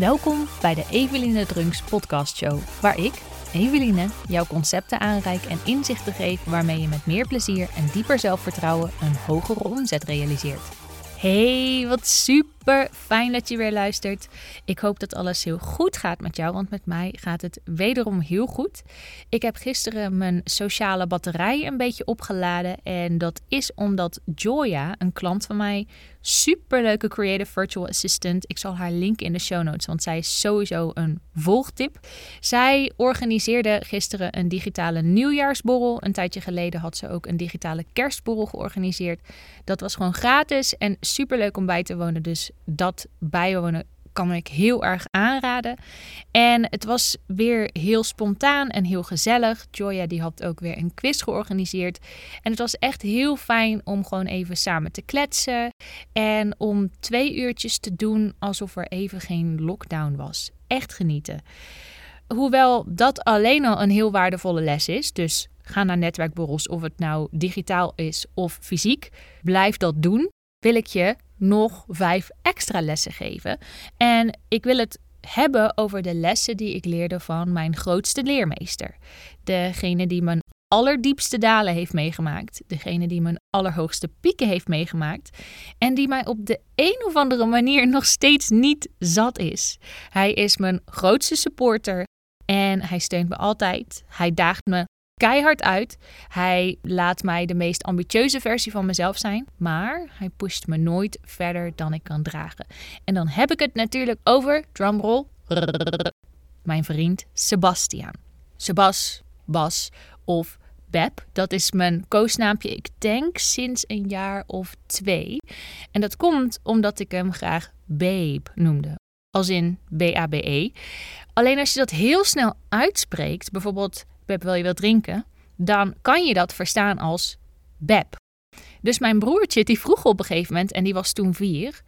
Welkom bij de Eveline Drunks podcast show, waar ik, Eveline, jouw concepten aanreik en inzichten geef waarmee je met meer plezier en dieper zelfvertrouwen een hogere omzet realiseert. Hey, wat super fijn dat je weer luistert. Ik hoop dat alles heel goed gaat met jou, want met mij gaat het wederom heel goed. Ik heb gisteren mijn sociale batterij een beetje opgeladen en dat is omdat Joya, een klant van mij, superleuke creative virtual assistant. Ik zal haar linken in de show notes, want zij is sowieso een volgtip. Zij organiseerde gisteren een digitale nieuwjaarsborrel. Een tijdje geleden had ze ook een digitale kerstborrel georganiseerd. Dat was gewoon gratis en superleuk om bij te wonen. Dus dat bijwonen kan ik heel erg aanraden. En het was weer heel spontaan en heel gezellig. Joya die had ook weer een quiz georganiseerd. En het was echt heel fijn om gewoon even samen te kletsen. En om twee uurtjes te doen alsof er even geen lockdown was. Echt genieten. Hoewel dat alleen al een heel waardevolle les is. Dus ga naar netwerkborrels, of het nou digitaal is of fysiek. Blijf dat doen. Wil ik je nog vijf extra lessen geven. En ik wil het hebben over de lessen die ik leerde van mijn grootste leermeester. Degene die mijn allerdiepste dalen heeft meegemaakt. Degene die mijn allerhoogste pieken heeft meegemaakt. En die mij op de een of andere manier nog steeds niet zat is. Hij is mijn grootste supporter. En hij steunt me altijd. Hij daagt me keihard uit. Hij laat mij de meest ambitieuze versie van mezelf zijn, maar hij pusht me nooit verder dan ik kan dragen. En dan heb ik het natuurlijk over, drumroll, mijn vriend Sebastian. Sebas, Bas of Beb, dat is mijn koosnaampje, ik denk sinds een jaar of twee. En dat komt omdat ik hem graag Babe noemde. Als in B-A-B-E. Alleen als je dat heel snel uitspreekt, bijvoorbeeld Beb, wil je wat drinken? Dan kan je dat verstaan als Beb. Dus mijn broertje, die vroeg op een gegeven moment, en die was toen vier,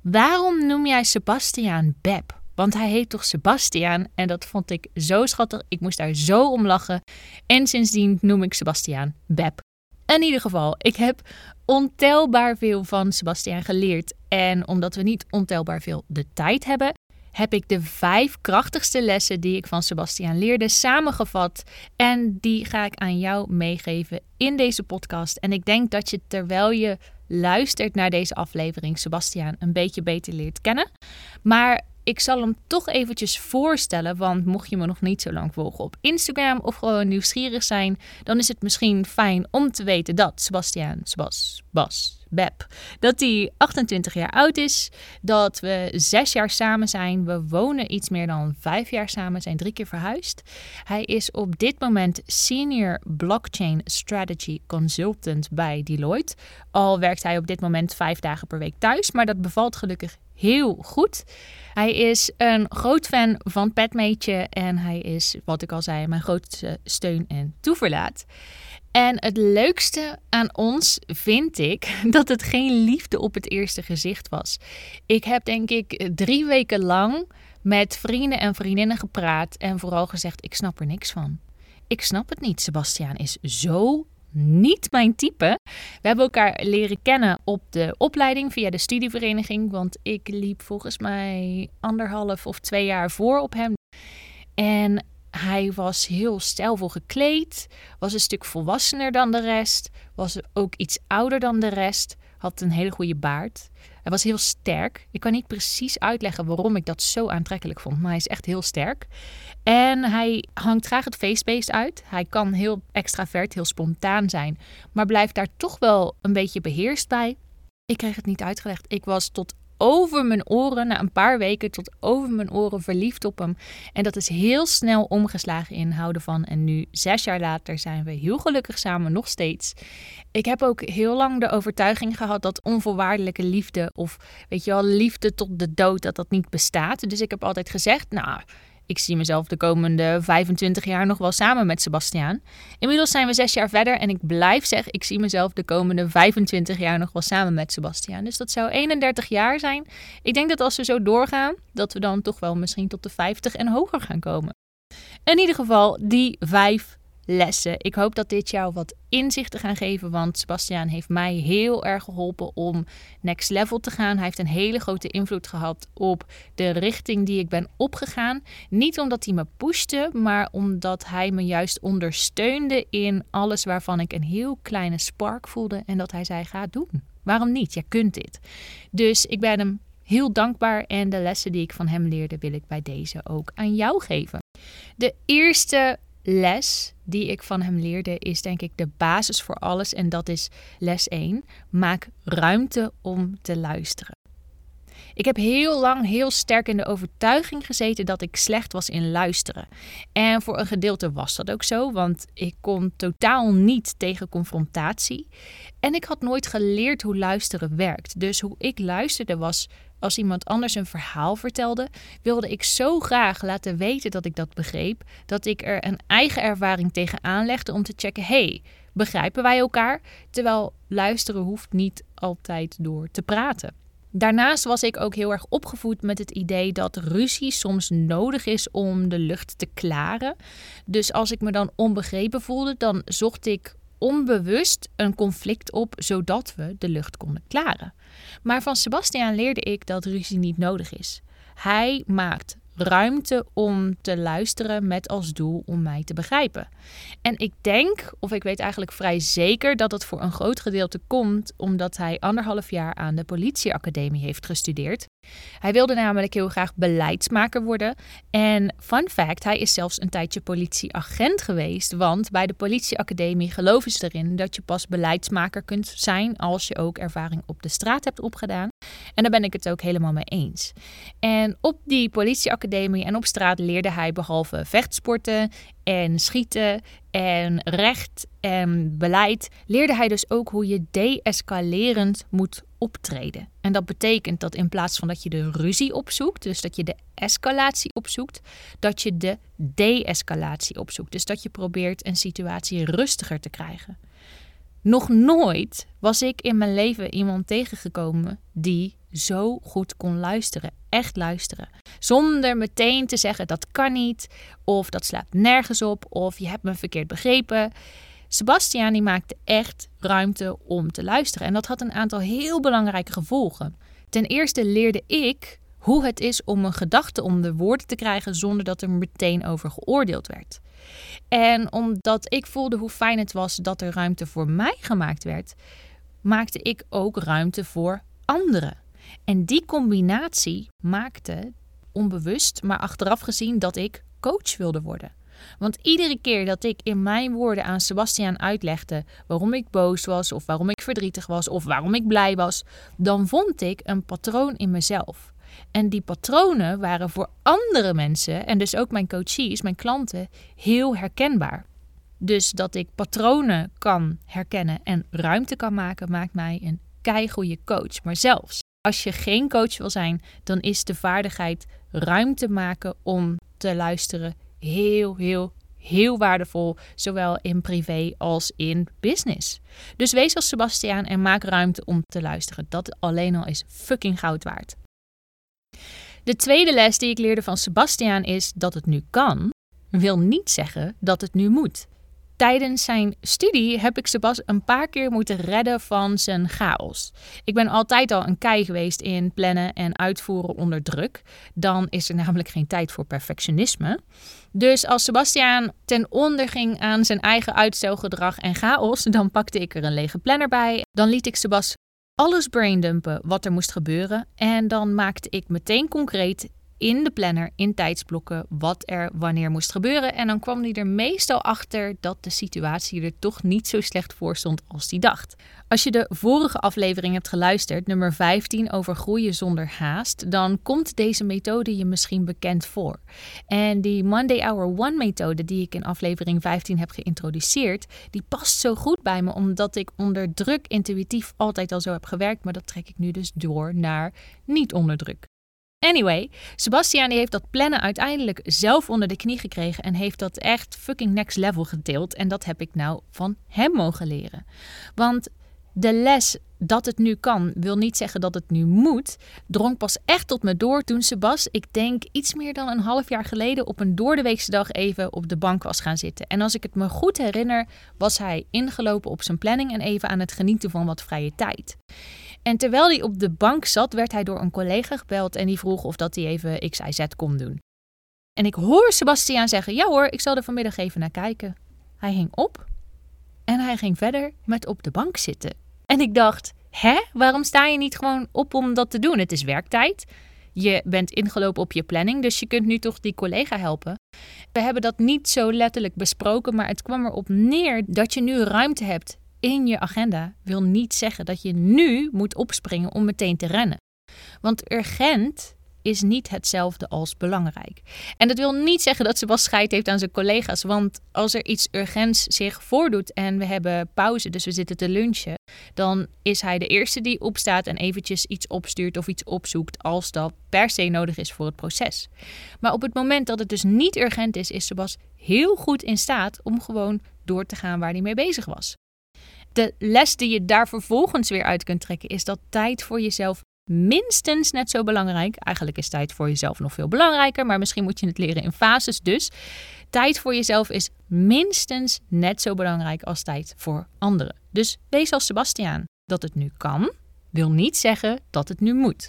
waarom noem jij Sebastiaan Beb? Want hij heet toch Sebastiaan? En dat vond ik zo schattig. Ik moest daar zo om lachen. En sindsdien noem ik Sebastiaan Beb. In ieder geval, ik heb ontelbaar veel van Sebastiaan geleerd. En omdat we niet ontelbaar veel de tijd hebben, heb ik de vijf krachtigste lessen die ik van Sebastian leerde samengevat. En die ga ik aan jou meegeven in deze podcast. En ik denk dat je terwijl je luistert naar deze aflevering Sebastian een beetje beter leert kennen. Maar ik zal hem toch eventjes voorstellen, want mocht je me nog niet zo lang volgen op Instagram of gewoon nieuwsgierig zijn, dan is het misschien fijn om te weten dat Sebastian, Sebas, Bas, Beb, dat hij 28 jaar oud is, dat we zes jaar samen zijn, we wonen iets meer dan vijf jaar samen, zijn drie keer verhuisd. Hij is op dit moment Senior Blockchain Strategy Consultant bij Deloitte. Al werkt hij op dit moment vijf dagen per week thuis, maar dat bevalt gelukkig heel goed. Hij is een groot fan van Petmeetje en hij is, wat ik al zei, mijn grootste steun en toeverlaat. En het leukste aan ons vind ik dat het geen liefde op het eerste gezicht was. Ik heb denk ik drie weken lang met vrienden en vriendinnen gepraat en vooral gezegd: ik snap er niks van. Ik snap het niet. Sebastiaan is zo niet mijn type. We hebben elkaar leren kennen op de opleiding via de studievereniging. Want ik liep volgens mij anderhalf of twee jaar voor op hem. En hij was heel stijlvol gekleed, was een stuk volwassener dan de rest, was ook iets ouder dan de rest, had een hele goede baard. Hij was heel sterk. Ik kan niet precies uitleggen waarom ik dat zo aantrekkelijk vond, maar hij is echt heel sterk. En hij hangt graag het feestbeest uit. Hij kan heel extravert, heel spontaan zijn, maar blijft daar toch wel een beetje beheerst bij. Ik kreeg het niet uitgelegd. Ik was tot over mijn oren, na een paar weken tot over mijn oren verliefd op hem. En dat is heel snel omgeslagen in houden van. En nu, zes jaar later, zijn we heel gelukkig samen, nog steeds. Ik heb ook heel lang de overtuiging gehad dat onvoorwaardelijke liefde, of weet je wel, liefde tot de dood, dat dat niet bestaat. Dus ik heb altijd gezegd, nou ik zie mezelf de komende 25 jaar nog wel samen met Sebastiaan. Inmiddels zijn we zes jaar verder en ik blijf zeggen, ik zie mezelf de komende 25 jaar nog wel samen met Sebastiaan. Dus dat zou 31 jaar zijn. Ik denk dat als we zo doorgaan, dat we dan toch wel misschien tot de 50 en hoger gaan komen. In ieder geval, die vijf lessen. Ik hoop dat dit jou wat inzichten gaan geven, want Sebastian heeft mij heel erg geholpen om next level te gaan. Hij heeft een hele grote invloed gehad op de richting die ik ben opgegaan. Niet omdat hij me pushte, maar omdat hij me juist ondersteunde in alles waarvan ik een heel kleine spark voelde en dat hij zei: ga doen. Waarom niet? Je kunt dit. Dus ik ben hem heel dankbaar en de lessen die ik van hem leerde wil ik bij deze ook aan jou geven. De eerste les die ik van hem leerde is denk ik de basis voor alles en dat is les 1. Maak ruimte om te luisteren. Ik heb heel lang heel sterk in de overtuiging gezeten dat ik slecht was in luisteren. En voor een gedeelte was dat ook zo, want ik kon totaal niet tegen confrontatie. En ik had nooit geleerd hoe luisteren werkt. Dus hoe ik luisterde was als iemand anders een verhaal vertelde, wilde ik zo graag laten weten dat ik dat begreep, dat ik er een eigen ervaring tegen aanlegde om te checken: hey, begrijpen wij elkaar? Terwijl luisteren hoeft niet altijd door te praten. Daarnaast was ik ook heel erg opgevoed met het idee dat ruzie soms nodig is om de lucht te klaren. Dus als ik me dan onbegrepen voelde, dan zocht ik onbewust een conflict op zodat we de lucht konden klaren. Maar van Sebastian leerde ik dat ruzie niet nodig is. Hij maakt ruimte om te luisteren met als doel om mij te begrijpen. En ik denk, of ik weet eigenlijk vrij zeker, dat het voor een groot gedeelte komt omdat hij anderhalf jaar aan de politieacademie heeft gestudeerd. Hij wilde namelijk heel graag beleidsmaker worden. En fun fact, hij is zelfs een tijdje politieagent geweest. Want bij de politieacademie geloven ze erin dat je pas beleidsmaker kunt zijn als je ook ervaring op de straat hebt opgedaan. En daar ben ik het ook helemaal mee eens. En op die politieacademie en op straat leerde hij behalve vechtsporten en schieten en recht en beleid, leerde hij dus ook hoe je de-escalerend moet optreden. En dat betekent dat in plaats van dat je de ruzie opzoekt, dus dat je de escalatie opzoekt, dat je de de-escalatie opzoekt. Dus dat je probeert een situatie rustiger te krijgen. Nog nooit was ik in mijn leven iemand tegengekomen die zo goed kon luisteren. Echt luisteren. Zonder meteen te zeggen dat kan niet, of dat slaat nergens op, of je hebt me verkeerd begrepen. Sebastian maakte echt ruimte om te luisteren. En dat had een aantal heel belangrijke gevolgen. Ten eerste leerde ik hoe het is om een gedachte onder woorden te krijgen zonder dat er meteen over geoordeeld werd. En omdat ik voelde hoe fijn het was dat er ruimte voor mij gemaakt werd, maakte ik ook ruimte voor anderen. En die combinatie maakte onbewust, maar achteraf gezien, dat ik coach wilde worden. Want iedere keer dat ik in mijn woorden aan Sebastian uitlegde waarom ik boos was, of waarom ik verdrietig was, of waarom ik blij was, dan vond ik een patroon in mezelf. En die patronen waren voor andere mensen, en dus ook mijn coaches, mijn klanten, heel herkenbaar. Dus dat ik patronen kan herkennen en ruimte kan maken, maakt mij een keigoede coach. Maar zelfs als je geen coach wil zijn, dan is de vaardigheid ruimte maken om te luisteren heel, heel, heel waardevol, zowel in privé als in business. Dus wees als Sebastiaan en maak ruimte om te luisteren. Dat alleen al is fucking goud waard. De tweede les die ik leerde van Sebastiaan is dat het nu kan, wil niet zeggen dat het nu moet. Tijdens zijn studie heb ik Sebas een paar keer moeten redden van zijn chaos. Ik ben altijd al een kei geweest in plannen en uitvoeren onder druk. Dan is er namelijk geen tijd voor perfectionisme. Dus als Sebastiaan ten onder ging aan zijn eigen uitstelgedrag en chaos, dan pakte ik er een lege planner bij. Dan liet ik Sebas alles braindumpen wat er moest gebeuren. En dan maakte ik meteen concreet in de planner in tijdsblokken wat er wanneer moest gebeuren. En dan kwam hij er meestal achter dat de situatie er toch niet zo slecht voor stond als hij dacht. Als je de vorige aflevering hebt geluisterd, nummer 15 over groeien zonder haast, dan komt deze methode je misschien bekend voor. En die Monday Hour One methode die ik in aflevering 15 heb geïntroduceerd, die past zo goed bij me omdat ik onder druk intuïtief altijd al zo heb gewerkt, maar dat trek ik nu dus door naar niet onder druk. Anyway, Sebastian heeft dat plannen uiteindelijk zelf onder de knie gekregen en heeft dat echt fucking next level gedeeld. En dat heb ik nou van hem mogen leren. Want de les dat het nu kan, wil niet zeggen dat het nu moet, drong pas echt tot me door toen Sebas, ik denk iets meer dan een half jaar geleden, op een doordeweekse dag even op de bank was gaan zitten. En als ik het me goed herinner, was hij ingelopen op zijn planning en even aan het genieten van wat vrije tijd. En terwijl hij op de bank zat, werd hij door een collega gebeld en die vroeg of dat hij even X, Y, Z kon doen. En ik hoor Sebastiaan zeggen: Ja hoor, ik zal er vanmiddag even naar kijken. Hij hing op en hij ging verder met op de bank zitten. En ik dacht: Hè, waarom sta je niet gewoon op om dat te doen? Het is werktijd. Je bent ingelopen op je planning, dus je kunt nu toch die collega helpen. We hebben dat niet zo letterlijk besproken, maar het kwam erop neer dat je nu ruimte hebt in je agenda. Wil niet zeggen dat je nu moet opspringen om meteen te rennen. Want urgent is niet hetzelfde als belangrijk. En dat wil niet zeggen dat ze pas scheid heeft aan zijn collega's. Want als er iets urgents zich voordoet en we hebben pauze, dus we zitten te lunchen, dan is hij de eerste die opstaat en eventjes iets opstuurt of iets opzoekt als dat per se nodig is voor het proces. Maar op het moment dat het dus niet urgent is, is Sebas heel goed in staat om gewoon door te gaan waar hij mee bezig was. De les die je daar vervolgens weer uit kunt trekken is dat tijd voor jezelf minstens net zo belangrijk. Eigenlijk is tijd voor jezelf nog veel belangrijker, maar misschien moet je het leren in fases. Dus tijd voor jezelf is minstens net zo belangrijk als tijd voor anderen. Dus wees als Sebastiaan. Dat het nu kan, wil niet zeggen dat het nu moet.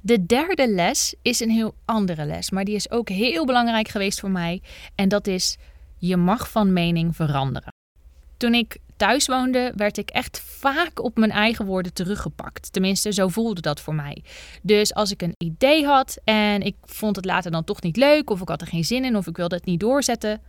De derde les is een heel andere les, maar die is ook heel belangrijk geweest voor mij. En dat is: je mag van mening veranderen. Toen ik thuis woonde, werd ik echt vaak op mijn eigen woorden teruggepakt. Tenminste, zo voelde dat voor mij. Dus als ik een idee had en ik vond het later dan toch niet leuk, of ik had er geen zin in, of ik wilde het niet doorzetten,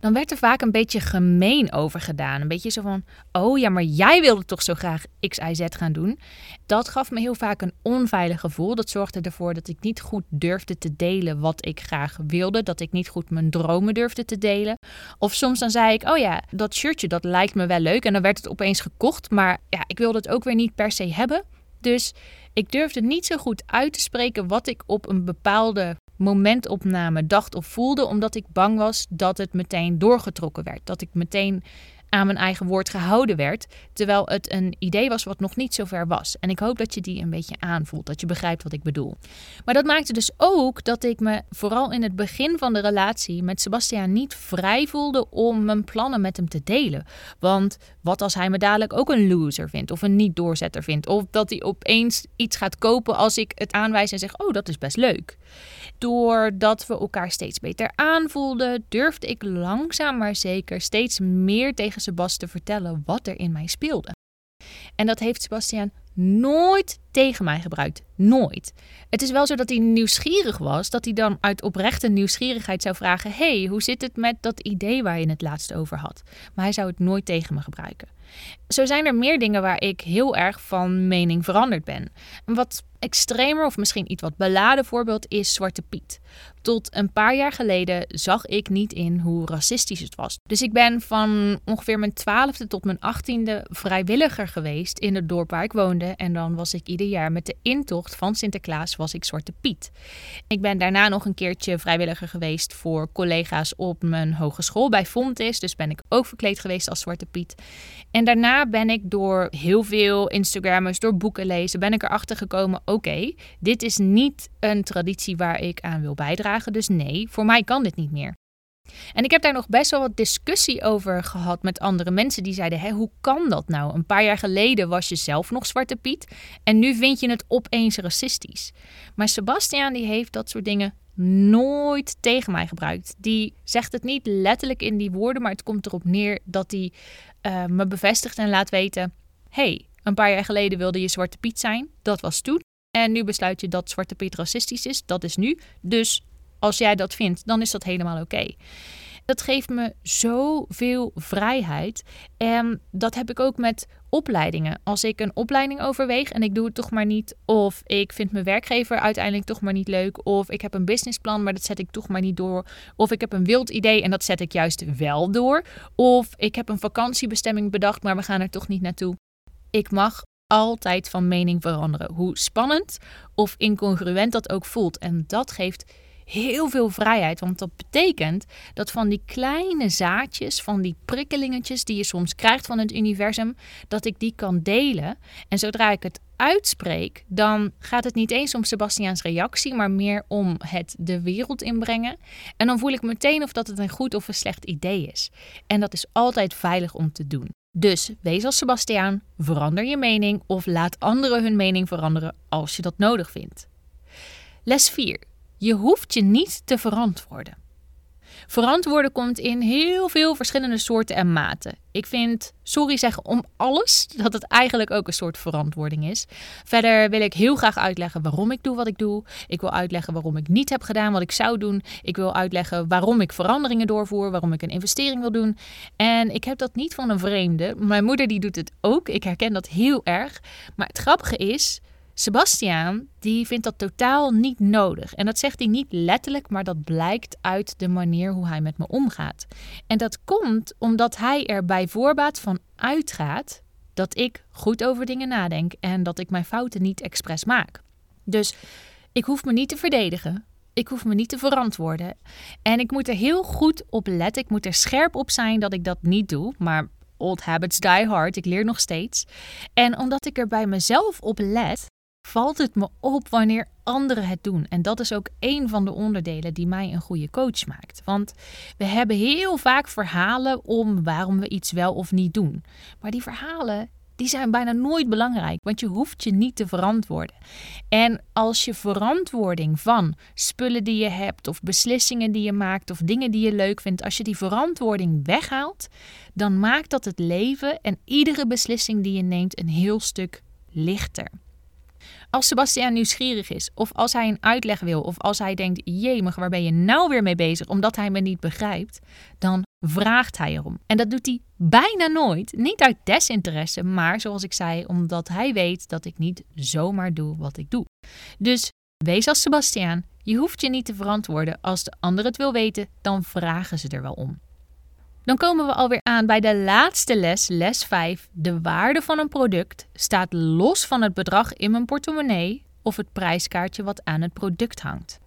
dan werd er vaak een beetje gemeen over gedaan. Een beetje zo van: Oh ja, maar jij wilde toch zo graag X, Y, Z gaan doen. Dat gaf me heel vaak een onveilig gevoel. Dat zorgde ervoor dat ik niet goed durfde te delen wat ik graag wilde. Dat ik niet goed mijn dromen durfde te delen. Of soms dan zei ik: Oh ja, dat shirtje dat lijkt me wel leuk. En dan werd het opeens gekocht. Maar ja, ik wilde het ook weer niet per se hebben. Dus ik durfde niet zo goed uit te spreken wat ik op een bepaalde momentopname dacht of voelde, omdat ik bang was dat het meteen doorgetrokken werd. Dat ik meteen aan mijn eigen woord gehouden werd, terwijl het een idee was wat nog niet zo ver was. En ik hoop dat je die een beetje aanvoelt, dat je begrijpt wat ik bedoel. Maar dat maakte dus ook dat ik me vooral in het begin van de relatie met Sebastian niet vrij voelde om mijn plannen met hem te delen. Want wat als hij me dadelijk ook een loser vindt of een niet-doorzetter vindt, of dat hij opeens iets gaat kopen als ik het aanwijs en zeg: Oh, dat is best leuk. Doordat we elkaar steeds beter aanvoelden, durfde ik langzaam maar zeker steeds meer tegen Sebas te vertellen wat er in mij speelde. En dat heeft Sebastian nooit tegen mij gebruikt. Nooit. Het is wel zo dat hij nieuwsgierig was, dat hij dan uit oprechte nieuwsgierigheid zou vragen: hey, hoe zit het met dat idee waar je het laatst over had? Maar hij zou het nooit tegen me gebruiken. Zo zijn er meer dingen waar ik heel erg van mening veranderd ben. Een wat extremer of misschien iets wat beladen voorbeeld is Zwarte Piet. Tot een paar jaar geleden zag ik niet in hoe racistisch het was. Dus ik ben van ongeveer mijn twaalfde tot mijn achttiende vrijwilliger geweest in het dorp waar ik woonde. En dan was ik ieder jaar met de intocht van Sinterklaas was ik Zwarte Piet. Ik ben daarna nog een keertje vrijwilliger geweest voor collega's op mijn hogeschool bij Fontis. Dus ben ik ook verkleed geweest als Zwarte Piet. En daarna ben ik door heel veel Instagrammers, door boeken lezen, ben ik erachter gekomen: oké, dit is niet een traditie waar ik aan wil bijdragen. Dus nee, voor mij kan dit niet meer. En ik heb daar nog best wel wat discussie over gehad met andere mensen die zeiden: Hé, hoe kan dat nou? Een paar jaar geleden was je zelf nog Zwarte Piet en nu vind je het opeens racistisch. Maar Sebastian die heeft dat soort dingen nooit tegen mij gebruikt. Die zegt het niet letterlijk in die woorden, maar het komt erop neer dat hij uh, me bevestigt en laat weten: hey, een paar jaar geleden wilde je Zwarte Piet zijn. Dat was toen. En nu besluit je dat Zwarte Piet racistisch is. Dat is nu. Dus als jij dat vindt, dan is dat helemaal oké. Dat geeft me zoveel vrijheid. En dat heb ik ook met opleidingen. Als ik een opleiding overweeg en ik doe het toch maar niet, of ik vind mijn werkgever uiteindelijk toch maar niet leuk, of ik heb een businessplan, maar dat zet ik toch maar niet door, of ik heb een wild idee en dat zet ik juist wel door, of ik heb een vakantiebestemming bedacht, maar we gaan er toch niet naartoe. Ik mag altijd van mening veranderen, hoe spannend of incongruent dat ook voelt. En dat geeft heel veel vrijheid. Want dat betekent dat van die kleine zaadjes, van die prikkelingetjes die je soms krijgt van het universum, dat ik die kan delen. En zodra ik het uitspreek, dan gaat het niet eens om Sebastiaans reactie, maar meer om het de wereld inbrengen. En dan voel ik meteen of dat het een goed of een slecht idee is. En dat is altijd veilig om te doen. Dus wees als Sebastiaan, verander je mening of laat anderen hun mening veranderen als je dat nodig vindt. Les 4. Je hoeft je niet te verantwoorden. Verantwoorden komt in heel veel verschillende soorten en maten. Ik vind sorry zeggen om alles, dat het eigenlijk ook een soort verantwoording is. Verder wil ik heel graag uitleggen waarom ik doe wat ik doe. Ik wil uitleggen waarom ik niet heb gedaan wat ik zou doen. Ik wil uitleggen waarom ik veranderingen doorvoer, waarom ik een investering wil doen. En ik heb dat niet van een vreemde. Mijn moeder die doet het ook. Ik herken dat heel erg. Maar het grappige is, Sebastiaan die vindt dat totaal niet nodig. En dat zegt hij niet letterlijk, maar dat blijkt uit de manier hoe hij met me omgaat. En dat komt omdat hij er bij voorbaat van uitgaat dat ik goed over dingen nadenk en dat ik mijn fouten niet expres maak. Dus ik hoef me niet te verdedigen. Ik hoef me niet te verantwoorden. En ik moet er heel goed op letten. Ik moet er scherp op zijn dat ik dat niet doe. Maar old habits die hard. Ik leer nog steeds. En omdat ik er bij mezelf op let, valt het me op wanneer anderen het doen. En dat is ook een van de onderdelen die mij een goede coach maakt. Want we hebben heel vaak verhalen om waarom we iets wel of niet doen. Maar die verhalen die zijn bijna nooit belangrijk, want je hoeft je niet te verantwoorden. En als je verantwoording van spullen die je hebt, of beslissingen die je maakt, of dingen die je leuk vindt, als je die verantwoording weghaalt, dan maakt dat het leven en iedere beslissing die je neemt een heel stuk lichter. Als Sebastian nieuwsgierig is, of als hij een uitleg wil, of als hij denkt: jemig, waar ben je nou weer mee bezig, omdat hij me niet begrijpt, dan vraagt hij erom. En dat doet hij bijna nooit. Niet uit desinteresse, maar zoals ik zei, omdat hij weet dat ik niet zomaar doe wat ik doe. Dus wees als Sebastian. Je hoeft je niet te verantwoorden. Als de ander het wil weten, dan vragen ze er wel om. Dan komen we alweer aan bij de laatste les, les 5. De waarde van een product staat los van het bedrag in mijn portemonnee of het prijskaartje wat aan het product hangt.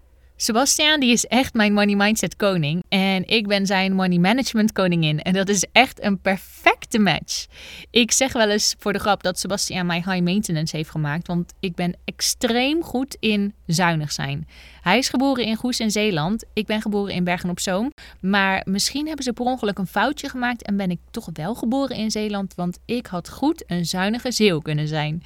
Sebastian die is echt mijn money mindset koning en ik ben zijn money management koningin en dat is echt een perfecte match. Ik zeg wel eens voor de grap dat Sebastian mij high maintenance heeft gemaakt, want ik ben extreem goed in zuinig zijn. Hij is geboren in Goes in Zeeland, ik ben geboren in Bergen op Zoom, maar misschien hebben ze per ongeluk een foutje gemaakt en ben ik toch wel geboren in Zeeland, want ik had goed een zuinige zeeuw kunnen zijn.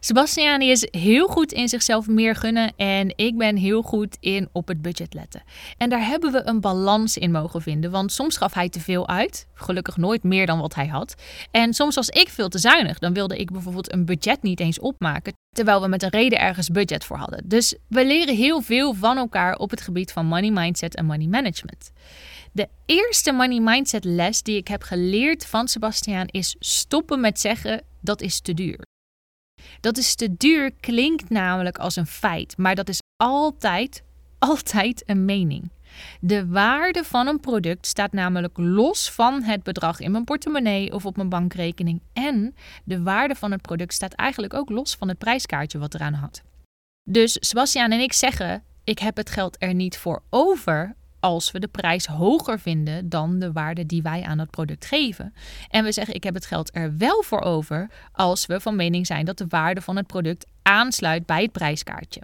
Sebastian is heel goed in zichzelf meer gunnen en ik ben heel goed in op het budget letten. En daar hebben we een balans in mogen vinden, want soms gaf hij te veel uit, gelukkig nooit meer dan wat hij had. En soms was ik veel te zuinig, dan wilde ik bijvoorbeeld een budget niet eens opmaken, terwijl we met een reden ergens budget voor hadden. Dus we leren heel veel van elkaar op het gebied van money mindset en money management. De eerste money mindset les die ik heb geleerd van Sebastian is stoppen met zeggen dat is te duur. Dat is te duur klinkt namelijk als een feit, maar dat is altijd, altijd een mening. De waarde van een product staat namelijk los van het bedrag in mijn portemonnee of op mijn bankrekening. En de waarde van het product staat eigenlijk ook los van het prijskaartje wat eraan had. Dus Sebastian en ik zeggen: ik heb het geld er niet voor over als we de prijs hoger vinden dan de waarde die wij aan het product geven. En we zeggen: ik heb het geld er wel voor over als we van mening zijn dat de waarde van het product aansluit bij het prijskaartje.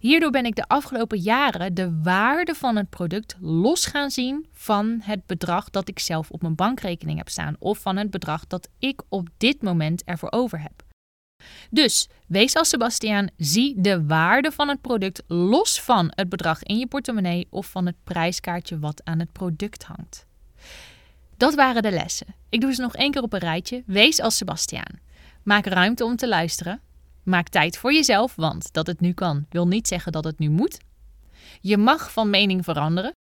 Hierdoor ben ik de afgelopen jaren de waarde van het product los gaan zien van het bedrag dat ik zelf op mijn bankrekening heb staan of van het bedrag dat ik op dit moment ervoor over heb. Dus wees als Sebastiaan, zie de waarde van het product los van het bedrag in je portemonnee of van het prijskaartje wat aan het product hangt. Dat waren de lessen. Ik doe ze nog één keer op een rijtje. Wees als Sebastiaan. Maak ruimte om te luisteren. Maak tijd voor jezelf, want dat het nu kan wil niet zeggen dat het nu moet. Je mag van mening veranderen.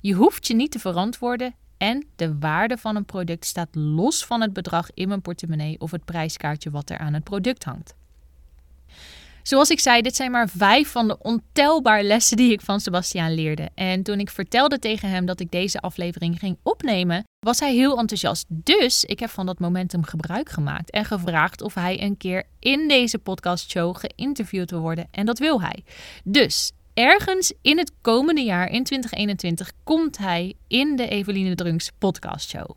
Je hoeft je niet te verantwoorden en de waarde van een product staat los van het bedrag in mijn portemonnee of het prijskaartje wat er aan het product hangt. Zoals ik zei, dit zijn maar vijf van de ontelbare lessen die ik van Sebastiaan leerde. En toen ik vertelde tegen hem dat ik deze aflevering ging opnemen, was hij heel enthousiast. Dus ik heb van dat momentum gebruik gemaakt en gevraagd of hij een keer in deze podcastshow geïnterviewd wil worden. En dat wil hij. Dus ergens in het komende jaar, in 2021, komt hij in de Eveline Drunks podcast show.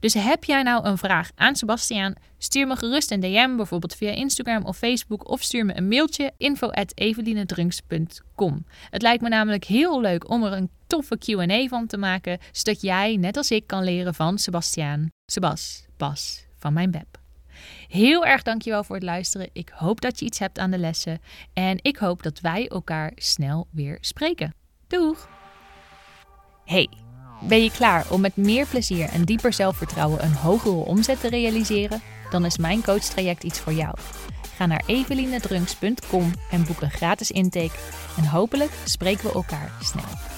Dus heb jij nou een vraag aan Sebastiaan? Stuur me gerust een DM, bijvoorbeeld via Instagram of Facebook, of stuur me een mailtje info@evelinedrunks.com. Het lijkt me namelijk heel leuk om er een toffe Q&A van te maken, zodat jij, net als ik, kan leren van Sebastiaan, Sebas, Bas van mijn web. Heel erg dankjewel voor het luisteren. Ik hoop dat je iets hebt aan de lessen. En ik hoop dat wij elkaar snel weer spreken. Doeg! Hey, ben je klaar om met meer plezier en dieper zelfvertrouwen een hogere omzet te realiseren? Dan is mijn coachtraject iets voor jou. Ga naar evelinedrunks.com en boek een gratis intake. En hopelijk spreken we elkaar snel.